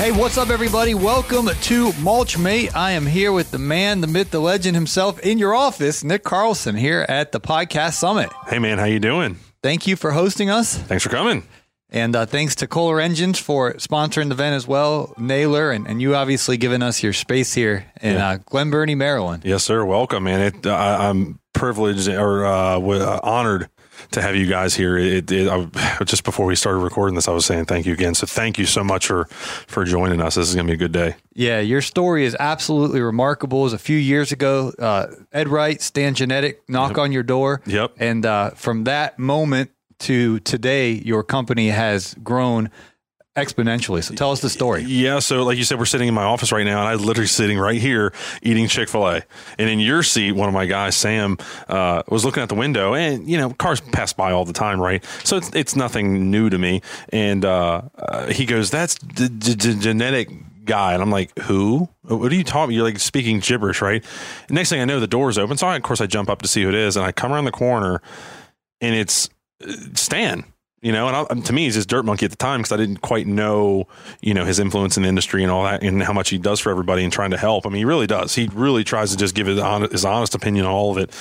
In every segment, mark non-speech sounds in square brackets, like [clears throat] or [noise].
Hey, what's up, everybody? Welcome to Mulch Mate. I am here with the man, the myth, the legend himself in your office, Nick Carlson, here at the Podcast Summit. Hey, man, how you doing? Thank you for hosting us. Thanks for coming. And uh, thanks to Kohler Engines for sponsoring the event as well, Naylor, and, and you obviously giving us your space here in Yeah. uh, Glen Burnie, Maryland. Yes, sir. Welcome, man. It, uh, I'm privileged or uh, uh, honored to have you guys here. It, it, I, just before we started recording this, I was saying thank you again. So thank you so much for for joining us. This is going to be a good day. Yeah, your story is absolutely remarkable. It was a few years ago. Uh, Ed Wright, Stan Genadek, knock on your door. Yep. And uh, from that moment to today, your company has grown exponentially. So tell us the story. Yeah. So, like you said, we're sitting in my office right now, and I'm literally sitting right here eating Chick Fil A. And in your seat, one of my guys, Sam, uh, was looking out the window, and you know, cars pass by all the time, right? So it's it's nothing new to me. And uh, uh, he goes, "That's the, the, the Genadek." Guy and I'm like, who? What are you talking? You're like speaking gibberish, right? next thing I know, the door's open. So I, of course I jump up to see who it is, and I come around the corner, and it's uh, Stan. You know, and I, to me, he's just dirt monkey at the time because I didn't quite know, you know, his influence in the industry and all that, and how much he does for everybody and trying to help. I mean, he really does. He really tries to just give his honest, his honest opinion on all of it.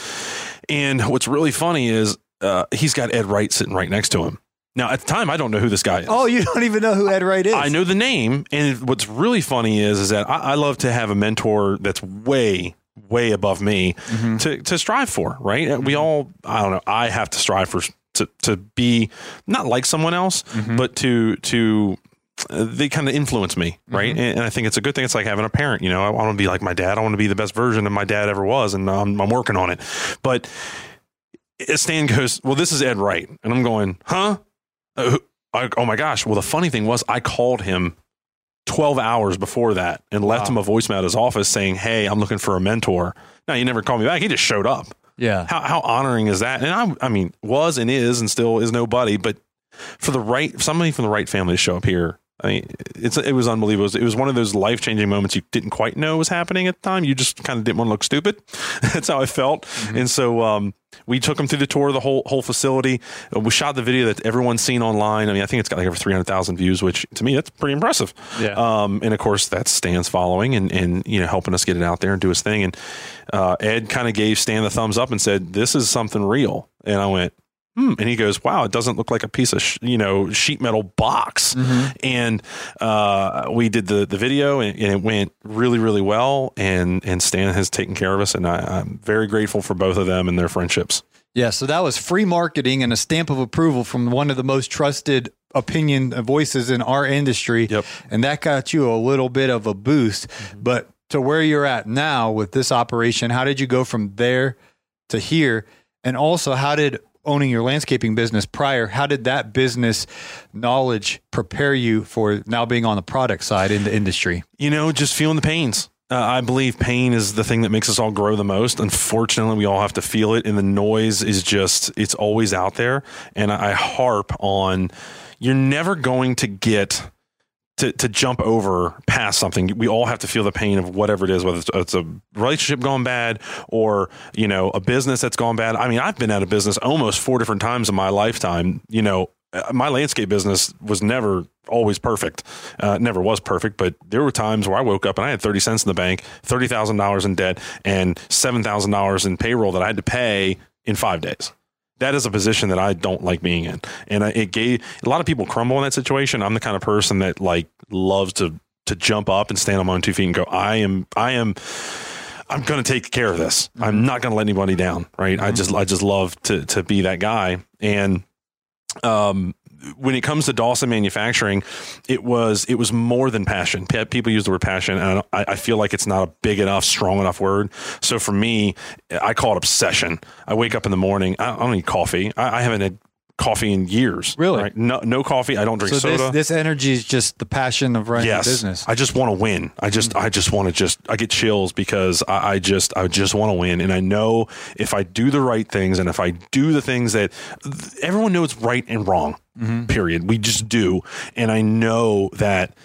And what's really funny is uh, he's got Ed Wright sitting right next to him. Now, at the time, I don't know who this guy is. Oh, you [laughs] don't even know who Ed Wright is. I know the name, and what's really funny is is that I, I love to have a mentor that's way way above me to to strive for. Right? We all I don't know. I have to strive for to to be not like someone else, but to to uh, they kind of influence me, right? And, and I think it's a good thing. It's like having a parent. You know, I want to be like my dad. I want to be the best version of my dad ever was, and I'm, I'm working on it. But Stan goes, "Well, this is Ed Wright," and I'm going, "Huh?" Uh, I, oh my gosh. Well, the funny thing was, I called him 12 hours before that and left him a voicemail at his office saying, Hey, I'm looking for a mentor. Now, he never called me back. He just showed up. Yeah. How, how honoring is that? And I, I mean, was and is and still is nobody, but for the right, somebody from the right family to show up here, I mean, it's it was unbelievable. It was, it was one of those life changing moments you didn't quite know was happening at the time. You just kind of didn't want to look stupid. [laughs] That's how I felt. And so um, we took him through the tour of the whole whole facility. Uh, we shot the video that everyone's seen online. I mean, I think it's got like over three hundred thousand views, which to me that's pretty impressive. Yeah. Um, and of course, that's Stan's following and and you know helping us get it out there and do his thing. And uh, Ed kind of gave Stan the thumbs up and said, "This is something real." And I went. Hmm. And he goes, "Wow, it doesn't look like a piece of sh- you know sheet metal box." And uh, we did the the video, and, and it went really really well. And and Stan has taken care of us, and I, I'm very grateful for both of them and their friendships. Yeah, so that was free marketing and a stamp of approval from one of the most trusted opinion voices in our industry. Yep. And that got you a little bit of a boost. But to where you're at now with this operation, how did you go from there to here? And also, how did owning your landscaping business prior, how did that business knowledge prepare you for now being on the product side in the industry? you know, just feeling the pains. Uh, I believe pain is the thing that makes us all grow the most. Unfortunately, we all have to feel it, and the noise is just, it's always out there. And I harp on you're never going to get to, to jump over past something. We all have to feel the pain of whatever it is, whether it's, it's a relationship gone bad or, you know, a business that's gone bad. I mean, I've been out of business almost four different times in my lifetime. You know, uh, my landscape business was never always perfect. Uh, never was perfect, but there were times where I woke up and I had 30 cents in the bank, $30,000 in debt, and $7,000 in payroll that I had to pay in five days. That is a position that I don't like being in. And it gave a lot of people crumble in that situation. I'm the kind of person that like loves to, to jump up and stand on my own two feet and go, I am, I am, I'm going to take care of this. I'm not going to let anybody down. Right. I just, I just love to, to be that guy. And, um, when it comes to Dawson manufacturing, it was it was more than passion. Pe- People use the word passion, and I, I feel like it's not a big enough, strong enough word. So for me, I call it obsession. I wake up in the morning. I, I don't need coffee. I, I haven't had coffee in years. Really? Right? No, no coffee. I don't drink So soda. this, this energy is just the passion of running yes, a business. I just want to win. I just, mm-hmm. I just want to just, I get chills because I, I just, I just want to win. And I know if I do the right things and if I do the things that everyone knows right and wrong, Mm-hmm. period. We just do. And I know that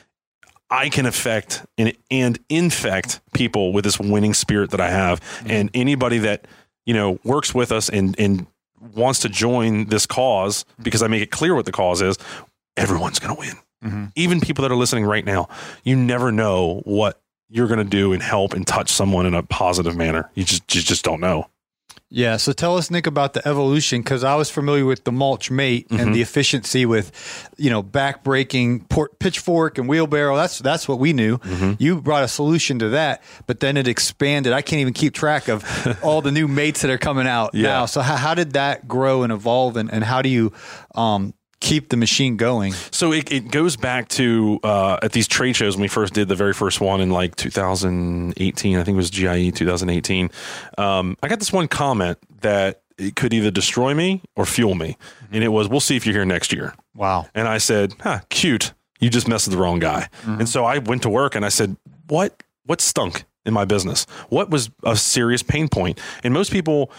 I can affect and, and infect people with this winning spirit that I have. Mm-hmm. And anybody that, you know, works with us and, and wants to join this cause because I make it clear what the cause is, everyone's going to win. Mm-hmm. Even people that are listening right now, you never know what you're going to do and help and touch someone in a positive manner. You just, you just don't know. Yeah. So tell us, Nick, about the evolution because I was familiar with the mulch mate Mm-hmm. and the efficiency with, you know, back breaking port, pitchfork and wheelbarrow. That's that's what we knew. Mm-hmm. You brought a solution to that, but then it expanded. I can't even keep track of [laughs] all the new mates that are coming out Yeah. now. So how, how did that grow and evolve, and, and how do you um, keep the machine going? So it, it goes back to uh, at these trade shows when we first did the very first one in like 2018. I think it was GIE 2018. Um, I got this one comment that it could either destroy me or fuel me, and it was, "We'll see if you're here next year." Wow. And I said, huh, cute. You just messed with the wrong guy. And so I went to work and I said, what, what stunk in my business? What was a serious pain point? And most people,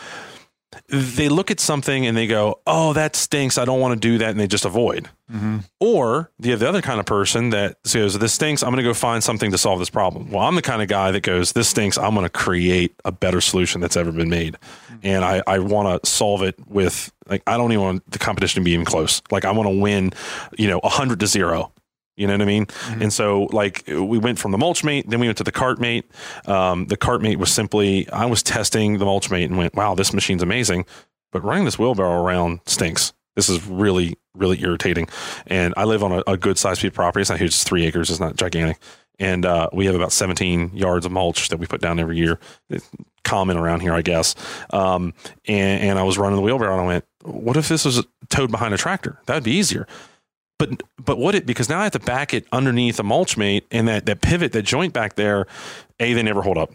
they look at something and they go, oh, that stinks. I don't want to do that. And they just avoid. Mm-hmm. Or the, the other kind of person that says, this stinks. I'm going to go find something to solve this problem. Well, I'm the kind of guy that goes, this stinks. I'm going to create a better solution that's ever been made. Mm-hmm. And I, I want to solve it with, like, I don't even want the competition to be even close. Like, I want to win, you know, 100 to zero. You know what I mean? And so, like, we went from the mulch mate, then we went to the cart mate. Um, the cart mate was simply, I was testing the mulch mate and went, wow, this machine's amazing. But running this wheelbarrow around stinks. This is really, really irritating. And I live on a, a good sized piece of property. It's not huge, it's three acres, it's not gigantic. And uh, we have about 17 yards of mulch that we put down every year. It's common around here, I guess. Um, and, and I was running the wheelbarrow and I went, what if this was towed behind a tractor? That'd be easier. But but what it because now I have to back it underneath a mulch mate and that that pivot, that joint back there, a they never hold up.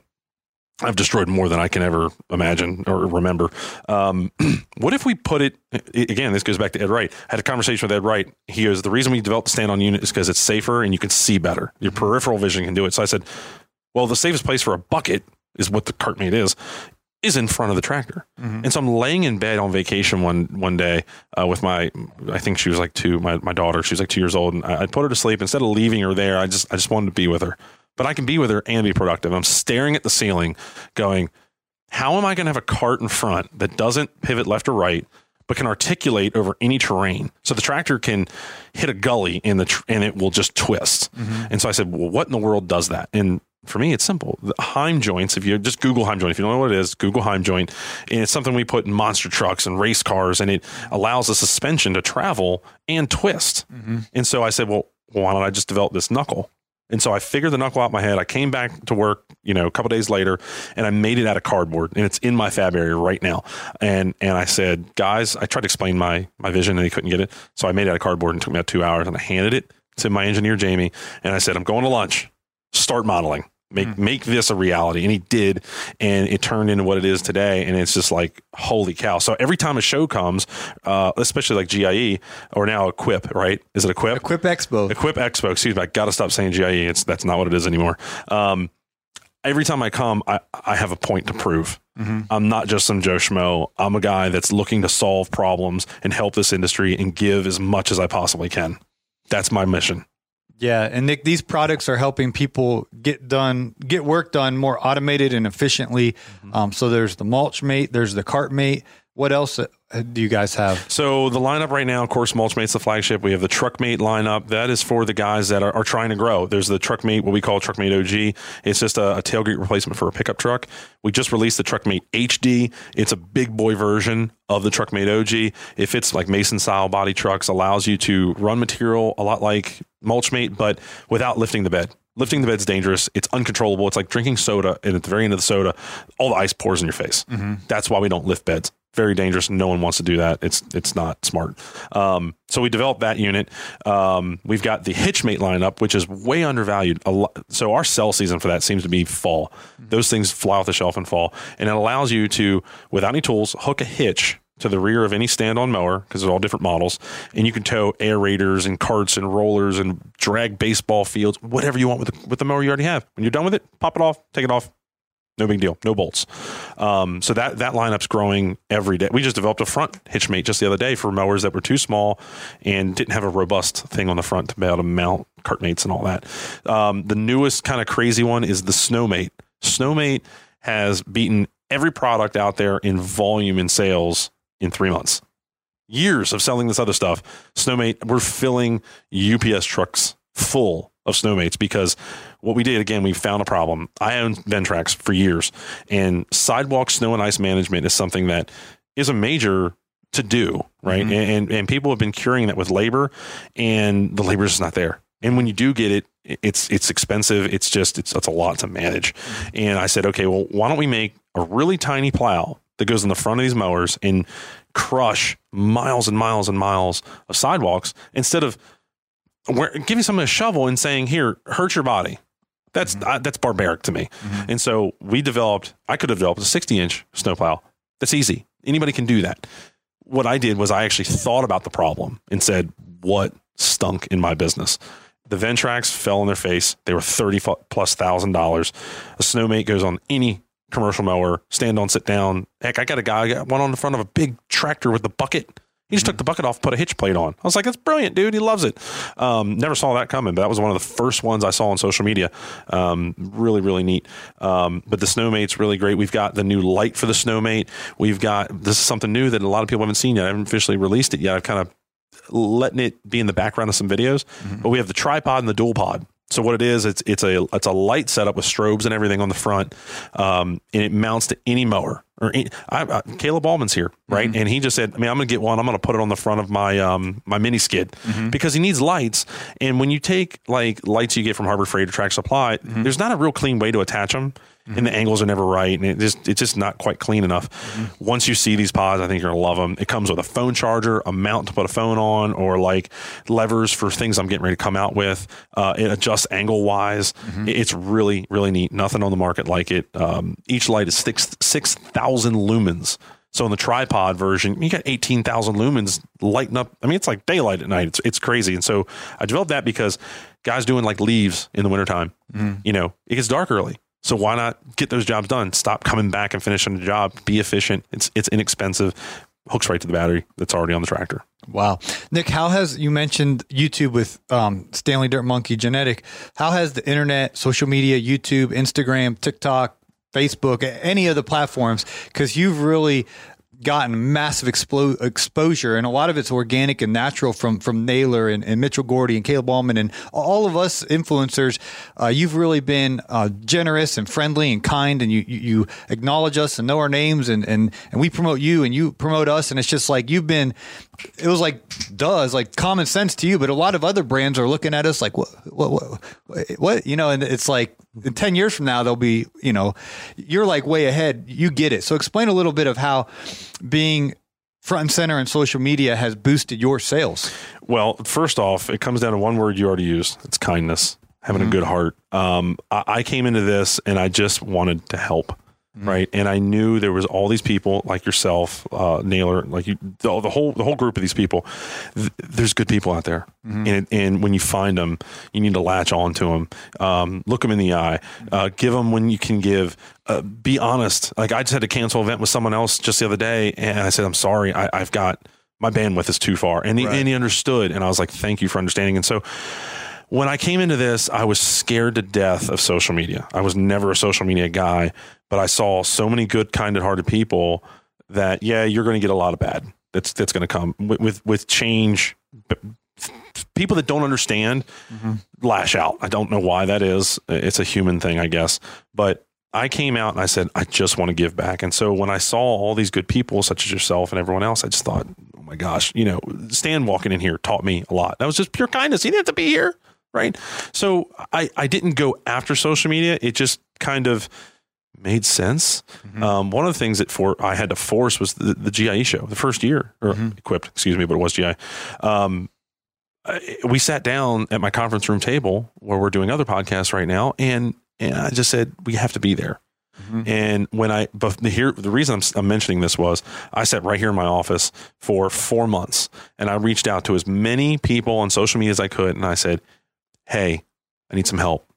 I've destroyed more than I can ever imagine or remember. Um, [clears throat] what if we put it again? This goes back to Ed Wright. I had a conversation with Ed Wright. He goes, the reason we developed the stand on unit is because it's safer and you can see better. Your peripheral vision can do it. So I said, well, the safest place for a bucket is what the cart mate is, is in front of the tractor. And so I'm laying in bed on vacation one one day uh, with my, I think she was like two, my, my daughter. She was like two years old, and I, I put her to sleep. Instead of leaving her there, I just I just wanted to be with her. But I can be with her and be productive. I'm staring at the ceiling, going, how am I going to have a cart in front that doesn't pivot left or right? But can articulate over any terrain, so the tractor can hit a gully in the tr- and it will just twist. And so I said, "Well, what in the world does that?" And for me, it's simple. The Heim joints, if you just Google Heim joint, if you don't know what it is, Google Heim joint. And it's something we put in monster trucks and race cars, and it allows the suspension to travel and twist. Mm-hmm. And so I said, well, why don't I just develop this knuckle? And so I figured the knuckle out in my head. I came back to work, you know, a couple days later, and I made it out of cardboard, and it's in my fab area right now. And and I said, guys, I tried to explain my my vision, and they couldn't get it. So I made it out of cardboard, and took me about two hours, and I handed it to my engineer Jamie, and I said, I'm going to lunch. Start modeling. Make make this a reality, and he did, and it turned into what it is today. And it's just like holy cow! So every time a show comes, uh, especially like GIE or now Equip, right? Is it Equip? Equip Expo. Equip Expo. Excuse me. I got to stop saying GIE. It's that's not what it is anymore. Um, every time I come, I, I have a point to prove. I'm not just some Joe Schmo. I'm a guy that's looking to solve problems and help this industry and give as much as I possibly can. That's my mission. Yeah, and Nick, these products are helping people get done, get work done more automated and efficiently. Mm-hmm. Um, so there's the mulch mate, there's the cart mate. What else uh, do you guys have? So the lineup right now, of course, Mulchmate's the flagship. We have the Truckmate lineup. That is for the guys that are, are trying to grow. There's the Truckmate, what we call Truckmate OG. It's just a, a tailgate replacement for a pickup truck. We just released the Truckmate HD. It's a big boy version of the Truckmate OG. It fits like Mason style body trucks, allows you to run material a lot like Mulchmate, but without lifting the bed. Lifting the bed's dangerous. It's uncontrollable. It's like drinking soda, and at the very end of the soda, all the ice pours in your face. That's why we don't lift beds. Very dangerous. No one wants to do that. It's it's not smart. Um, so we developed that unit. Um, we've got the Hitchmate lineup, which is way undervalued. A lot, so our sell season for that seems to be fall. Those things fly off the shelf and fall, and it allows you to, without any tools, hook a hitch to the rear of any stand on mower because they're all different models. And you can tow aerators and carts and rollers and drag baseball fields, whatever you want with the, with the mower you already have. When you're done with it, pop it off, take it off. No big deal. No bolts. Um, so that, that lineup's growing every day. We just developed a front hitch mate just the other day for mowers that were too small and didn't have a robust thing on the front to be able to mount cart mates and all that. Um, the newest kind of crazy one is the Snowmate. Snowmate has beaten every product out there in volume in sales in three months. Years of selling this other stuff. Snowmate, we're filling UPS trucks full of snowmates because what we did again, we found a problem. I owned Ventracs for years, and sidewalk snow and ice management is something that is a major to do, right? Mhm. And and people have been curing that with labor, and the labor is not there. And when you do get it, it's it's expensive. It's just it's it's a lot to manage. And I said, okay, well, why don't we make a really tiny plow that goes in the front of these mowers and crush miles and miles and miles of sidewalks instead of where, giving someone a shovel and saying, "Here, hurt your body." That's uh, that's barbaric to me. And so we developed. I could have developed a 60 inch snowplow. That's easy. Anybody can do that. What I did was I actually thought about the problem and said, "What stunk in my business?" The Ventracs fell on their face. They were thirty plus thousand dollars. A Snowmate goes on any commercial mower, stand on, sit down. Heck, I got a guy I got one on the front of a big tractor with the bucket. He just took the bucket off, put a hitch plate on. I was like, that's brilliant, dude. He loves it. Um, never saw that coming, but that was one of the first ones I saw on social media. Um, really, really neat. Um, but the Snowmate's really great. We've got the new light for the Snowmate. We've got this is something new that a lot of people haven't seen yet. I haven't officially released it yet. I've kind of letting it be in the background of some videos. But we have the tripod and the dual pod. So what it is, it's it's a it's a light setup with strobes and everything on the front, um, and it mounts to any mower. Or any, I, I, Caleb Ballman's here, right? And he just said, I mean, I'm going to get one. I'm going to put it on the front of my um, my mini skid because he needs lights. And when you take like lights you get from Harbor Freight or Tractor Supply, there's not a real clean way to attach them, and the angles are never right, and it just it's just not quite clean enough. Once you see these pods, I think you're gonna love them. It comes with a phone charger, a mount to put a phone on, or like levers for things I'm getting ready to come out with. Uh, it adjusts angle wise. It- It's really really neat. Nothing on the market like it. Um, each light is six six thousand lumens. So in the tripod version, you got 18,000 lumens lighting up. I mean, it's like daylight at night. It's, it's crazy. And so I developed that because guys doing like leaves in the wintertime, you know, it gets dark early. So why not get those jobs done? Stop coming back and finishing the job. Be efficient. It's, it's inexpensive. Hooks right to the battery that's already on the tractor. Wow. Nick, how has you mentioned YouTube with um, Stanley Dirt Monkey Genadek? How has the internet, social media, YouTube, Instagram, TikTok, Facebook, any of the platforms, because you've really gotten massive exposure and a lot of it's organic and natural from from Naylor and, and Mitchell Gordy and Caleb Ballman and all of us influencers uh, you've really been uh, generous and friendly and kind and you, you you acknowledge us and know our names and and and we promote you and you promote us and it's just like you've been it was like does like common sense to you but a lot of other brands are looking at us like what what what, what? you know and it's like in 10 years from now they'll be you know you're like way ahead you get it so explain a little bit of how being front and center in social media has boosted your sales Well, first off, it comes down to one word you already used. It's kindness, having a good heart. Um, I, I came into this and I just wanted to help. Right. And I knew there was all these people like yourself, uh, Naylor, like you, the, the whole, the whole group of these people. Th- there's good people out there. And, and when you find them, you need to latch on to them, um, look them in the eye, uh, give them when you can give, uh, be honest. Like I just had to cancel an event with someone else just the other day. And I said, I'm sorry. I, I've got, my bandwidth is too far. And he, and he understood. And I was like, thank you for understanding. And so when I came into this, I was scared to death of social media. I was never a social media guy, but I saw so many good, kind hearted people that, yeah, you're going to get a lot of bad. That's, that's going to come with, with, with change. People that don't understand mm-hmm. lash out. I don't know why that is. It's a human thing, I guess. But I came out and I said, I just want to give back. And so when I saw all these good people, such as yourself and everyone else, I just thought, oh my gosh, you know, Stan walking in here taught me a lot. That was just pure kindness. He didn't have to be here. Right. So I, I didn't go after social media. It just kind of made sense. Um, one of the things that for I had to force was the, the GIE show, the first year, or equipped, excuse me, but it was GI. Um, we sat down at my conference room table where we're doing other podcasts right now, and and I just said we have to be there. And when I, but the, here, the reason I'm, I'm mentioning this was I sat right here in my office for four months and I reached out to as many people on social media as I could. And I said, Hey, I need some help.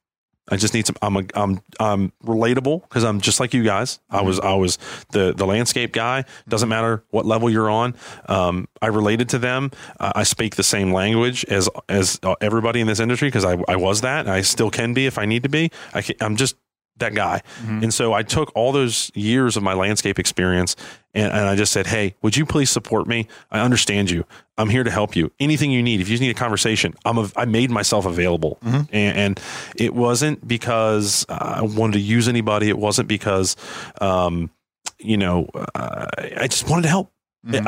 I just need some. I'm a, I'm I'm relatable because I'm just like you guys. I was I was the the landscape guy. Doesn't matter what level you're on. Um, I related to them. Uh, I speak the same language as as everybody in this industry because I I was that. I still can be if I need to be. I can, I'm just that guy. And so I took all those years of my landscape experience and, and I just said, Hey, would you please support me? I understand you. I'm here to help you. Anything you need. If you just need a conversation, I'm a, I made myself available. And, and it wasn't because I wanted to use anybody. It wasn't because, um, you know, uh, I just wanted to help.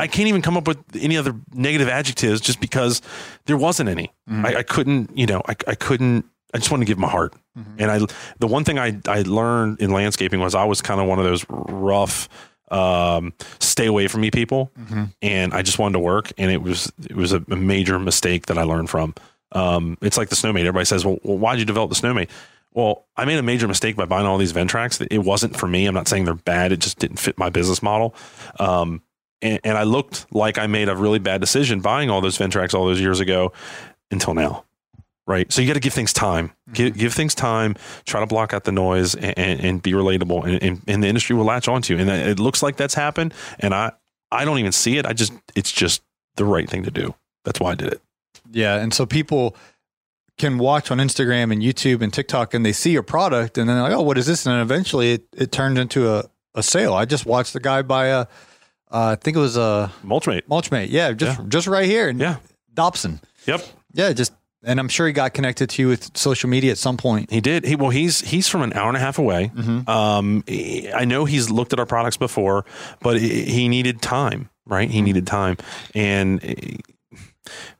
I can't even come up with any other negative adjectives just because there wasn't any. I, I couldn't, you know, I, I couldn't. I just wanted to give my heart. And I, the one thing I, I learned in landscaping was I was kind of one of those rough, um, stay away from me people. And I just wanted to work. And it was, it was a, a major mistake that I learned from. Um, it's like the snowmate. Everybody says, well, well why'd you develop the snowmate? Well, I made a major mistake by buying all these Ventracs. It wasn't for me. I'm not saying they're bad. It just didn't fit my business model. Um, and, and I looked like I made a really bad decision buying all those Ventracs all those years ago until now. Right. So you got to give things time, give, give things time, try to block out the noise and, and, and be relatable and, and, and the industry will latch onto you. And it looks like that's happened. And I, I don't even see it. I just, it's just the right thing to do. That's why I did it. Yeah, and so people can watch on Instagram and YouTube and TikTok and they see your product and then they're like, oh, what is this? And then eventually it, it turned into a, a sale. I just watched the guy buy a, uh, I think it was a Mulchmate. Mulchmate. Yeah, just just right here. Yeah. Dobson. Yep. Yeah, just and I'm sure he got connected to you with social media at some point. He did. He well, he's he's from an hour and a half away. Um, he- I know he's looked at our products before, but he he needed time, right? He needed time, and eh,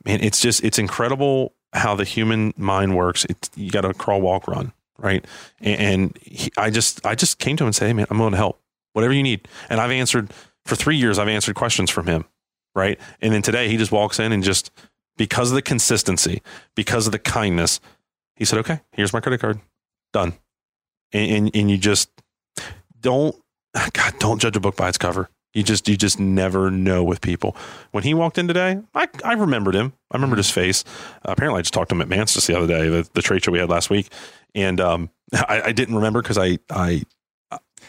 man, it's just it's incredible how the human mind works. It's you got to crawl, walk, run, right? And, and he, I just I just came to him and said, hey, man, I'm willing to help, whatever you need. And I've answered for three years. I've answered questions from him, right? And then today he just walks in and just because of the consistency, because of the kindness, he said, "Okay, here's my credit card, done." And and, and you just don't, God, don't judge a book by its cover. You just you just never know with people. When he walked in today, I, I remembered him. I remembered his face. Uh, apparently, I just talked to him at MANTS just the other day, the, the trade show we had last week, and um, [laughs] I, I didn't remember because I I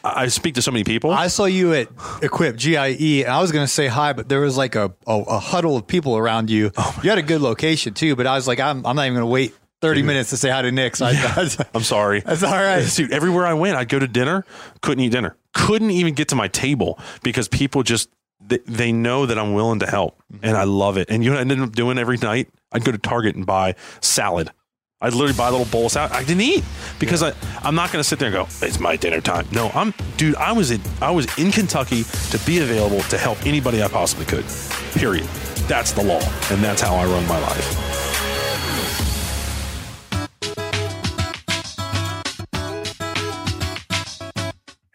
I speak to so many people. I saw you at Equip GIE, and I was going to say hi, but there was like a, a, a huddle of people around you. Oh you had a good location too, but I was like, I'm, I'm not even going to wait 30 minutes to say hi to Nick. So I, [laughs] I'm sorry. that's all right. [laughs] Dude, everywhere I went, I'd go to dinner, couldn't eat dinner, couldn't even get to my table because people just they, they know that I'm willing to help, mm-hmm. and I love it. And you know what I ended up doing every night? I'd go to Target and buy salad. I'd literally buy a little bowl of salad. I didn't eat because I I'm not going to sit there and go, it's my dinner time. No, I'm dude. I was in I was in Kentucky to be available to help anybody I possibly could. Period. That's the law, and that's how I run my life.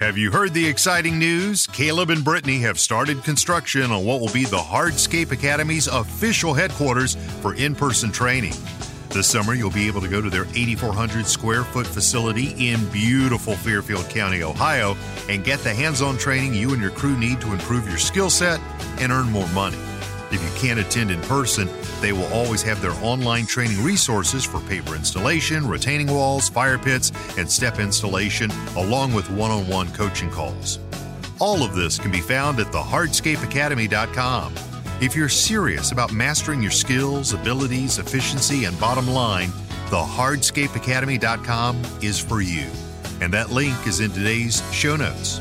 Have you heard the exciting news? Caleb and Brittany have started construction on what will be the Hardscape Academy's official headquarters for in person training. This summer, you'll be able to go to their 8,400 square foot facility in beautiful Fairfield County, Ohio, and get the hands on training you and your crew need to improve your skill set and earn more money. If you can't attend in person, they will always have their online training resources for paper installation, retaining walls, fire pits, and step installation, along with one on one coaching calls. All of this can be found at thehardscapeacademy.com. If you're serious about mastering your skills, abilities, efficiency, and bottom line, the hardscapeacademy.com is for you. And that link is in today's show notes.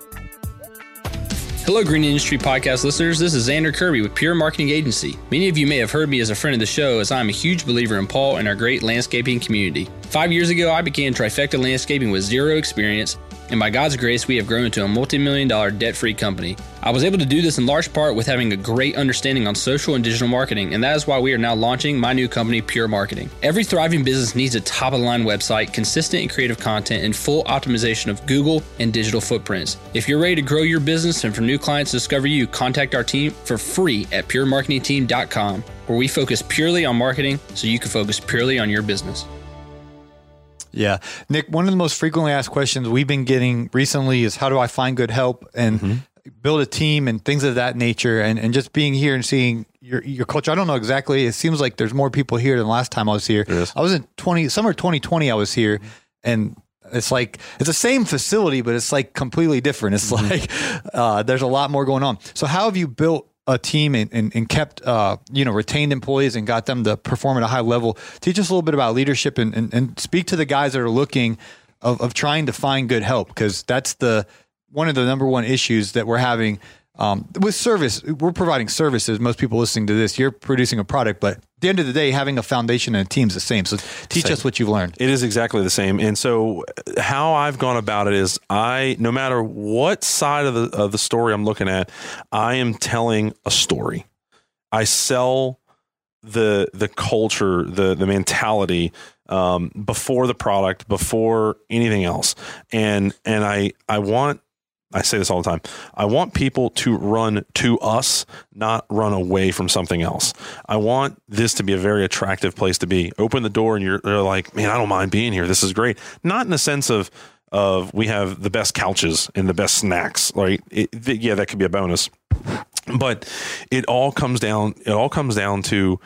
Hello, Green Industry Podcast listeners. This is Xander Kirby with Pure Marketing Agency. Many of you may have heard me as a friend of the show, as I'm a huge believer in Paul and our great landscaping community. Five years ago, I began Trifecta Landscaping with zero experience and by God's grace, we have grown into a multi million dollar debt free company. I was able to do this in large part with having a great understanding on social and digital marketing, and that is why we are now launching my new company, Pure Marketing. Every thriving business needs a top of the line website, consistent and creative content, and full optimization of Google and digital footprints. If you're ready to grow your business and for new clients to discover you, contact our team for free at puremarketingteam.com, where we focus purely on marketing so you can focus purely on your business. Yeah. Nick, one of the most frequently asked questions we've been getting recently is how do I find good help and mm-hmm. build a team and things of that nature and, and just being here and seeing your your culture. I don't know exactly. It seems like there's more people here than last time I was here. I was in 20 summer 2020 I was here and it's like it's the same facility, but it's like completely different. It's mm-hmm. like uh, there's a lot more going on. So how have you built a team and, and, and kept uh, you know retained employees and got them to perform at a high level. Teach us a little bit about leadership and, and, and speak to the guys that are looking of, of trying to find good help because that's the one of the number one issues that we're having um, with service, we're providing services. Most people listening to this, you're producing a product, but at the end of the day, having a foundation and a team is the same. So teach same. us what you've learned. It is exactly the same. And so how I've gone about it is I, no matter what side of the, of the story I'm looking at, I am telling a story. I sell the, the culture, the, the mentality, um, before the product, before anything else. And, and I, I want I say this all the time. I want people to run to us, not run away from something else. I want this to be a very attractive place to be. Open the door and you're they're like, man, I don't mind being here. This is great. Not in the sense of of we have the best couches and the best snacks. Right? It, yeah, that could be a bonus. But it all comes down. It all comes down to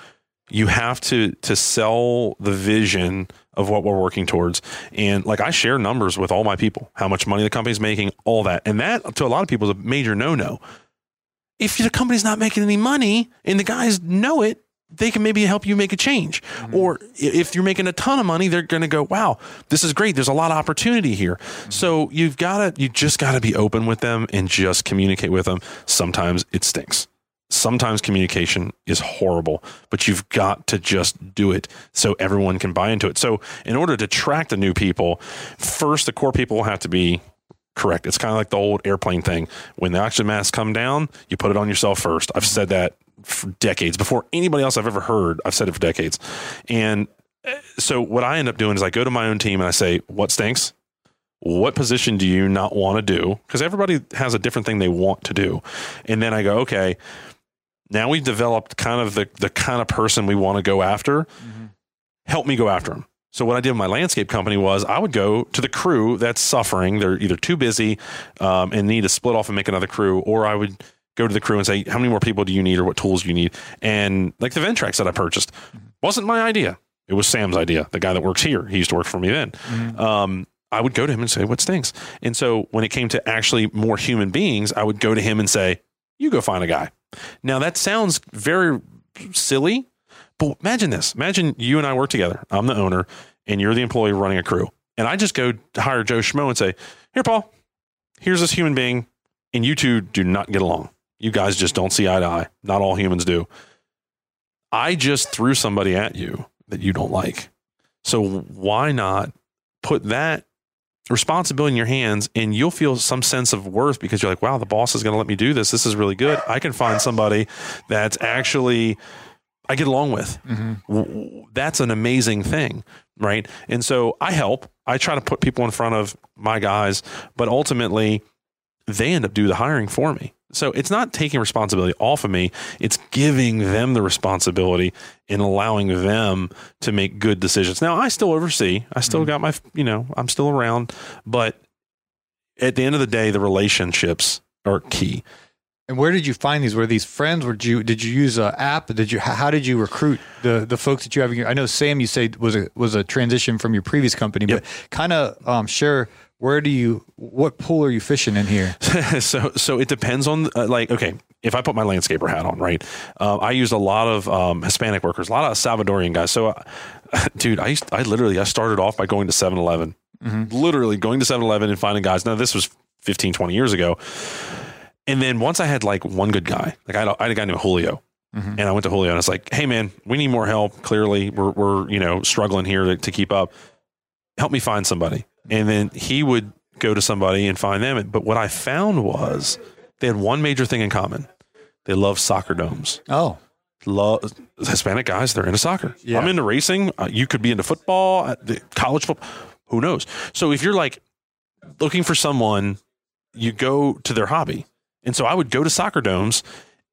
you have to to sell the vision of what we're working towards. And like I share numbers with all my people, how much money the company's making, all that. And that to a lot of people is a major no-no. If the company's not making any money and the guys know it, they can maybe help you make a change. Mm-hmm. Or if you're making a ton of money, they're going to go, "Wow, this is great. There's a lot of opportunity here." Mm-hmm. So you've got to you just got to be open with them and just communicate with them. Sometimes it stinks sometimes communication is horrible, but you've got to just do it so everyone can buy into it. So, in order to attract the new people, first the core people have to be correct. It's kind of like the old airplane thing. When the oxygen masks come down, you put it on yourself first. I've said that for decades before anybody else I've ever heard. I've said it for decades. And eh, so what I end up doing is I go to my own team and I say, "What stinks?" what position do you not want to do? Because everybody has a different thing they want to do. And then I go, okay, now we've developed kind of the, the kind of person we want to go after. Mm-hmm. Help me go after them. So what I did with my landscape company was I would go to the crew that's suffering. They're either too busy um, and need to split off and make another crew, or I would go to the crew and say, how many more people do you need or what tools do you need? And like the Ventracs that I purchased mm-hmm. wasn't my idea. It was Sam's idea, the guy that works here. He used to work for me then. Mm-hmm. Um, I would go to him and say, what stinks? And so when it came to actually more human beings, I would go to him and say, you go find a guy. Now that sounds very silly, but imagine this. Imagine you and I work together. I'm the owner and you're the employee running a crew. And I just go hire Joe Schmo and say, Here, Paul, here's this human being, and you two do not get along. You guys just don't see eye to eye. Not all humans do. I just threw somebody at you that you don't like. So why not put that responsibility in your hands and you'll feel some sense of worth because you're like, wow, the boss is going to let me do this. This is really good. I can find somebody that's actually I get along with. Mm-hmm. That's an amazing thing, right? And so I help. I try to put people in front of my guys, but ultimately they end up do the hiring for me. So it's not taking responsibility off of me, it's giving them the responsibility and allowing them to make good decisions. Now, I still oversee, I still mm-hmm. got my, you know, I'm still around, but at the end of the day, the relationships are key. And where did you find these? Were these friends? Were you did you use an app? Did you how did you recruit the the folks that you have? In your, I know Sam, you said was a was a transition from your previous company, Yep. but kind of um, sure. Where do you what pool are you fishing in here? [laughs] so so it depends on uh, like okay if I put my landscaper hat on right uh, I used a lot of um, Hispanic workers a lot of Salvadorian guys. So uh, [laughs] dude I used, I literally I started off by going to 7-Eleven literally going to 7-Eleven and finding guys. Now this was 15 20 years ago. And then once I had like one good guy like I had a, I had a guy named Julio and I went to Julio and I was like hey man we need more help. Clearly we're, we're you know struggling here to, to keep up. Help me find somebody. And then he would go to somebody and find them. But what I found was they had one major thing in common. They love soccer domes. Oh, Love Hispanic guys. They're into soccer. Yeah. I'm into racing. Uh, you could be into football, uh, the- college football. Who knows? So if you're like looking for someone, you go to their hobby. And so I would go to soccer domes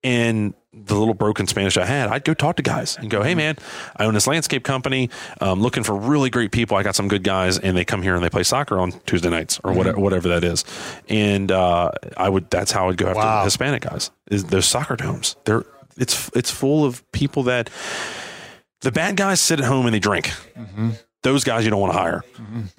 and the little broken Spanish I had, I'd go talk to guys and go, Hey man, I own this landscape company. Um, looking for really great people. I got some good guys and they come here and they play soccer on Tuesday nights or whatever, whatever that is. And, uh, I would, that's how I'd go after Wow. the Hispanic guys is those soccer domes. They're, it's, it's full of people that the bad guys sit at home and they drink. Those guys you don't want to hire.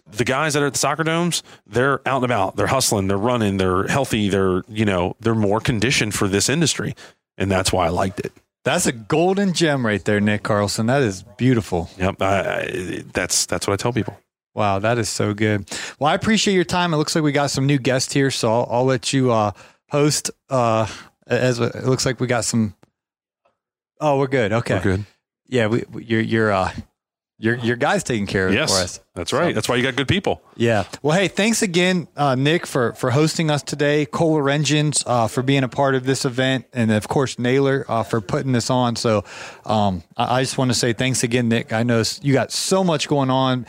The guys that are at the soccer domes, they're out and about. They're hustling. They're running. They're healthy. They're you know they're more conditioned for this industry, and that's why I liked it. that's a golden gem right there, Nick Carlson. That is beautiful. Yep, I, I, that's that's what I tell people. Wow, that is so good. Well, I appreciate your time. It looks like we got some new guests here, so I'll, I'll let you uh, host. Uh, as it looks like we got some. Oh, we're good. Okay. We're good. Yeah, we, we you're you're uh, your your guys taking care of it for Yes, us. that's right. That's why you got good people. Yeah. Well, hey, thanks again, uh, Nick, for for hosting us today. Kohler Engines uh, for being a part of this event, and of course Naylor uh, for putting this on. So, um, I, I just want to say thanks again, Nick. I know you got so much going on.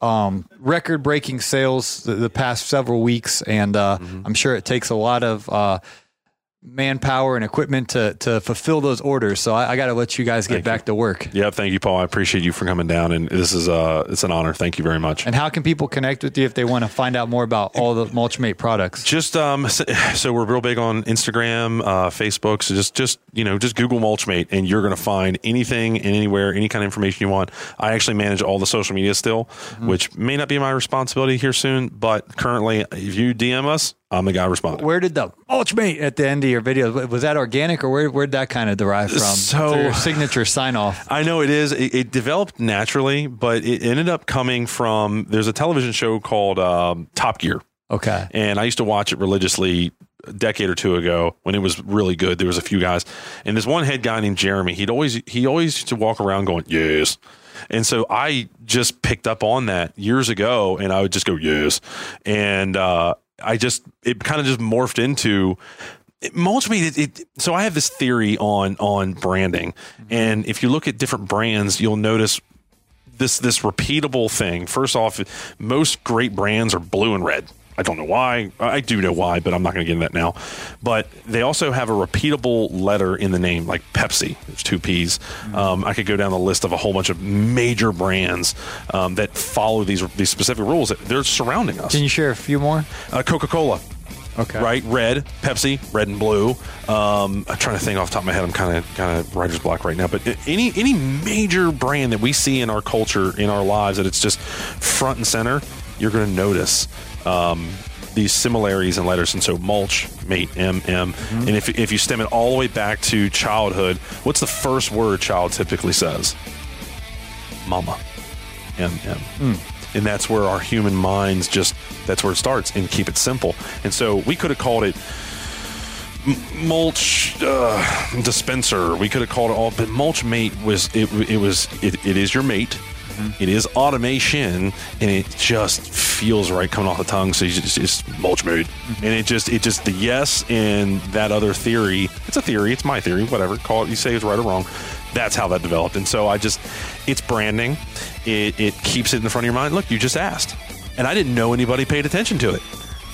Um, record breaking sales the, the past several weeks, and uh, I'm sure it takes a lot of uh, manpower and equipment to to fulfill those orders. So I, I got to let you guys get Thank back to work. Yep. Thank you, Paul. I appreciate you for coming down, and this is uh it's an honor. Thank you very much. And how can people connect with you if they want to find out more about all the Mulchmate products? Just um, so, so we're real big on Instagram, uh, Facebook. So just just you know, just Google Mulchmate, and you're going to find anything and anywhere, any kind of information you want. I actually manage all the social media still, which may not be my responsibility here soon, but currently, if you DM us, I'm the guy responding. Where did the Mulchmate at the end of your video was that organic or where where did that kind of derive from? So- your signature sign off. [laughs] I know it is. It, it developed naturally, but it ended up coming from. There's a television show called um, Top Gear. Okay. and I used to watch it religiously a decade or two ago when it was really good. There was a few guys, and this one head guy named Jeremy. He'd always he always used to walk around going yes, and so I just picked up on that years ago, and I would just go yes, and uh, I just it kind of just morphed into. It, it, it, so I have this theory on on branding, mm-hmm. and if you look at different brands, you'll notice this this repeatable thing. First off, most great brands are blue and red. I don't know why. I do know why, but I'm not going to get into that now. But they also have a repeatable letter in the name, like Pepsi. There's two P's. Um, I could go down the list of a whole bunch of major brands um, that follow these these specific rules. That they're surrounding us. Can you share a few more? Uh, Coca Cola, Okay. right? Red, Pepsi, red and blue. Um, I'm trying to think off the top of my head. I'm kind of kind of writer's block right now. But any any major brand that we see in our culture, in our lives, that it's just front and center, you're going to notice um, these similarities in letters. And so, mulch, mate, M M. And if if you stem it all the way back to childhood, what's the first word child typically says? Mama. M M. And that's where our human minds just that's where it starts and keep it simple. And so we could have called it m- mulch uh, dispenser. We could have called it all, but mulch mate was it. It was it, it is your mate. It is automation, and it just feels right coming off the tongue. So you just, it's mulch mate, and it just it just the yes and that other theory. It's a theory. It's my theory. Whatever call it. You say it's right or wrong. That's how that developed. And so I just it's branding. It it keeps it in the front of your mind. Look, you just asked, and I didn't know anybody paid attention to it.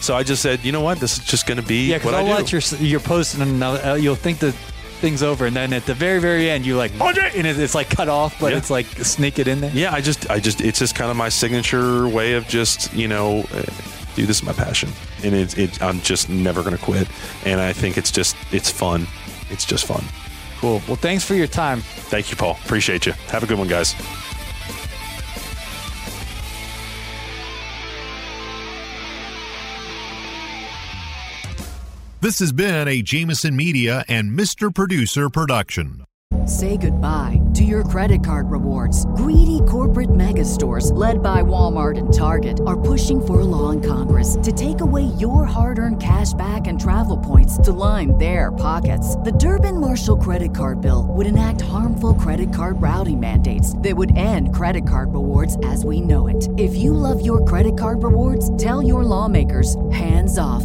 So I just said, you know what, this is just going to be Yeah, because I'll let your you're posting another. Uh, you'll think the thing's over, and then at the very very end, you like and it- it's like cut off, but Yeah. it's like sneak it in there. yeah, I just, I just, it's just kind of my signature way of just, you know, uh, dude, this is my passion, and it's it, I'm just never to quit. And I think it's just it's fun. It's just fun. Cool. Well, thanks for your time. Thank you, Paul. Appreciate you. Have a good one, guys. This has been a Jameson Media and Mr. Producer production. Say goodbye to your credit card rewards. Greedy corporate mega stores, led by Walmart and Target, are pushing for a law in Congress to take away your hard earned cash back and travel points to line their pockets. The Durbin Marshall credit card bill would enact harmful credit card routing mandates that would end credit card rewards as we know it. If you love your credit card rewards, tell your lawmakers hands off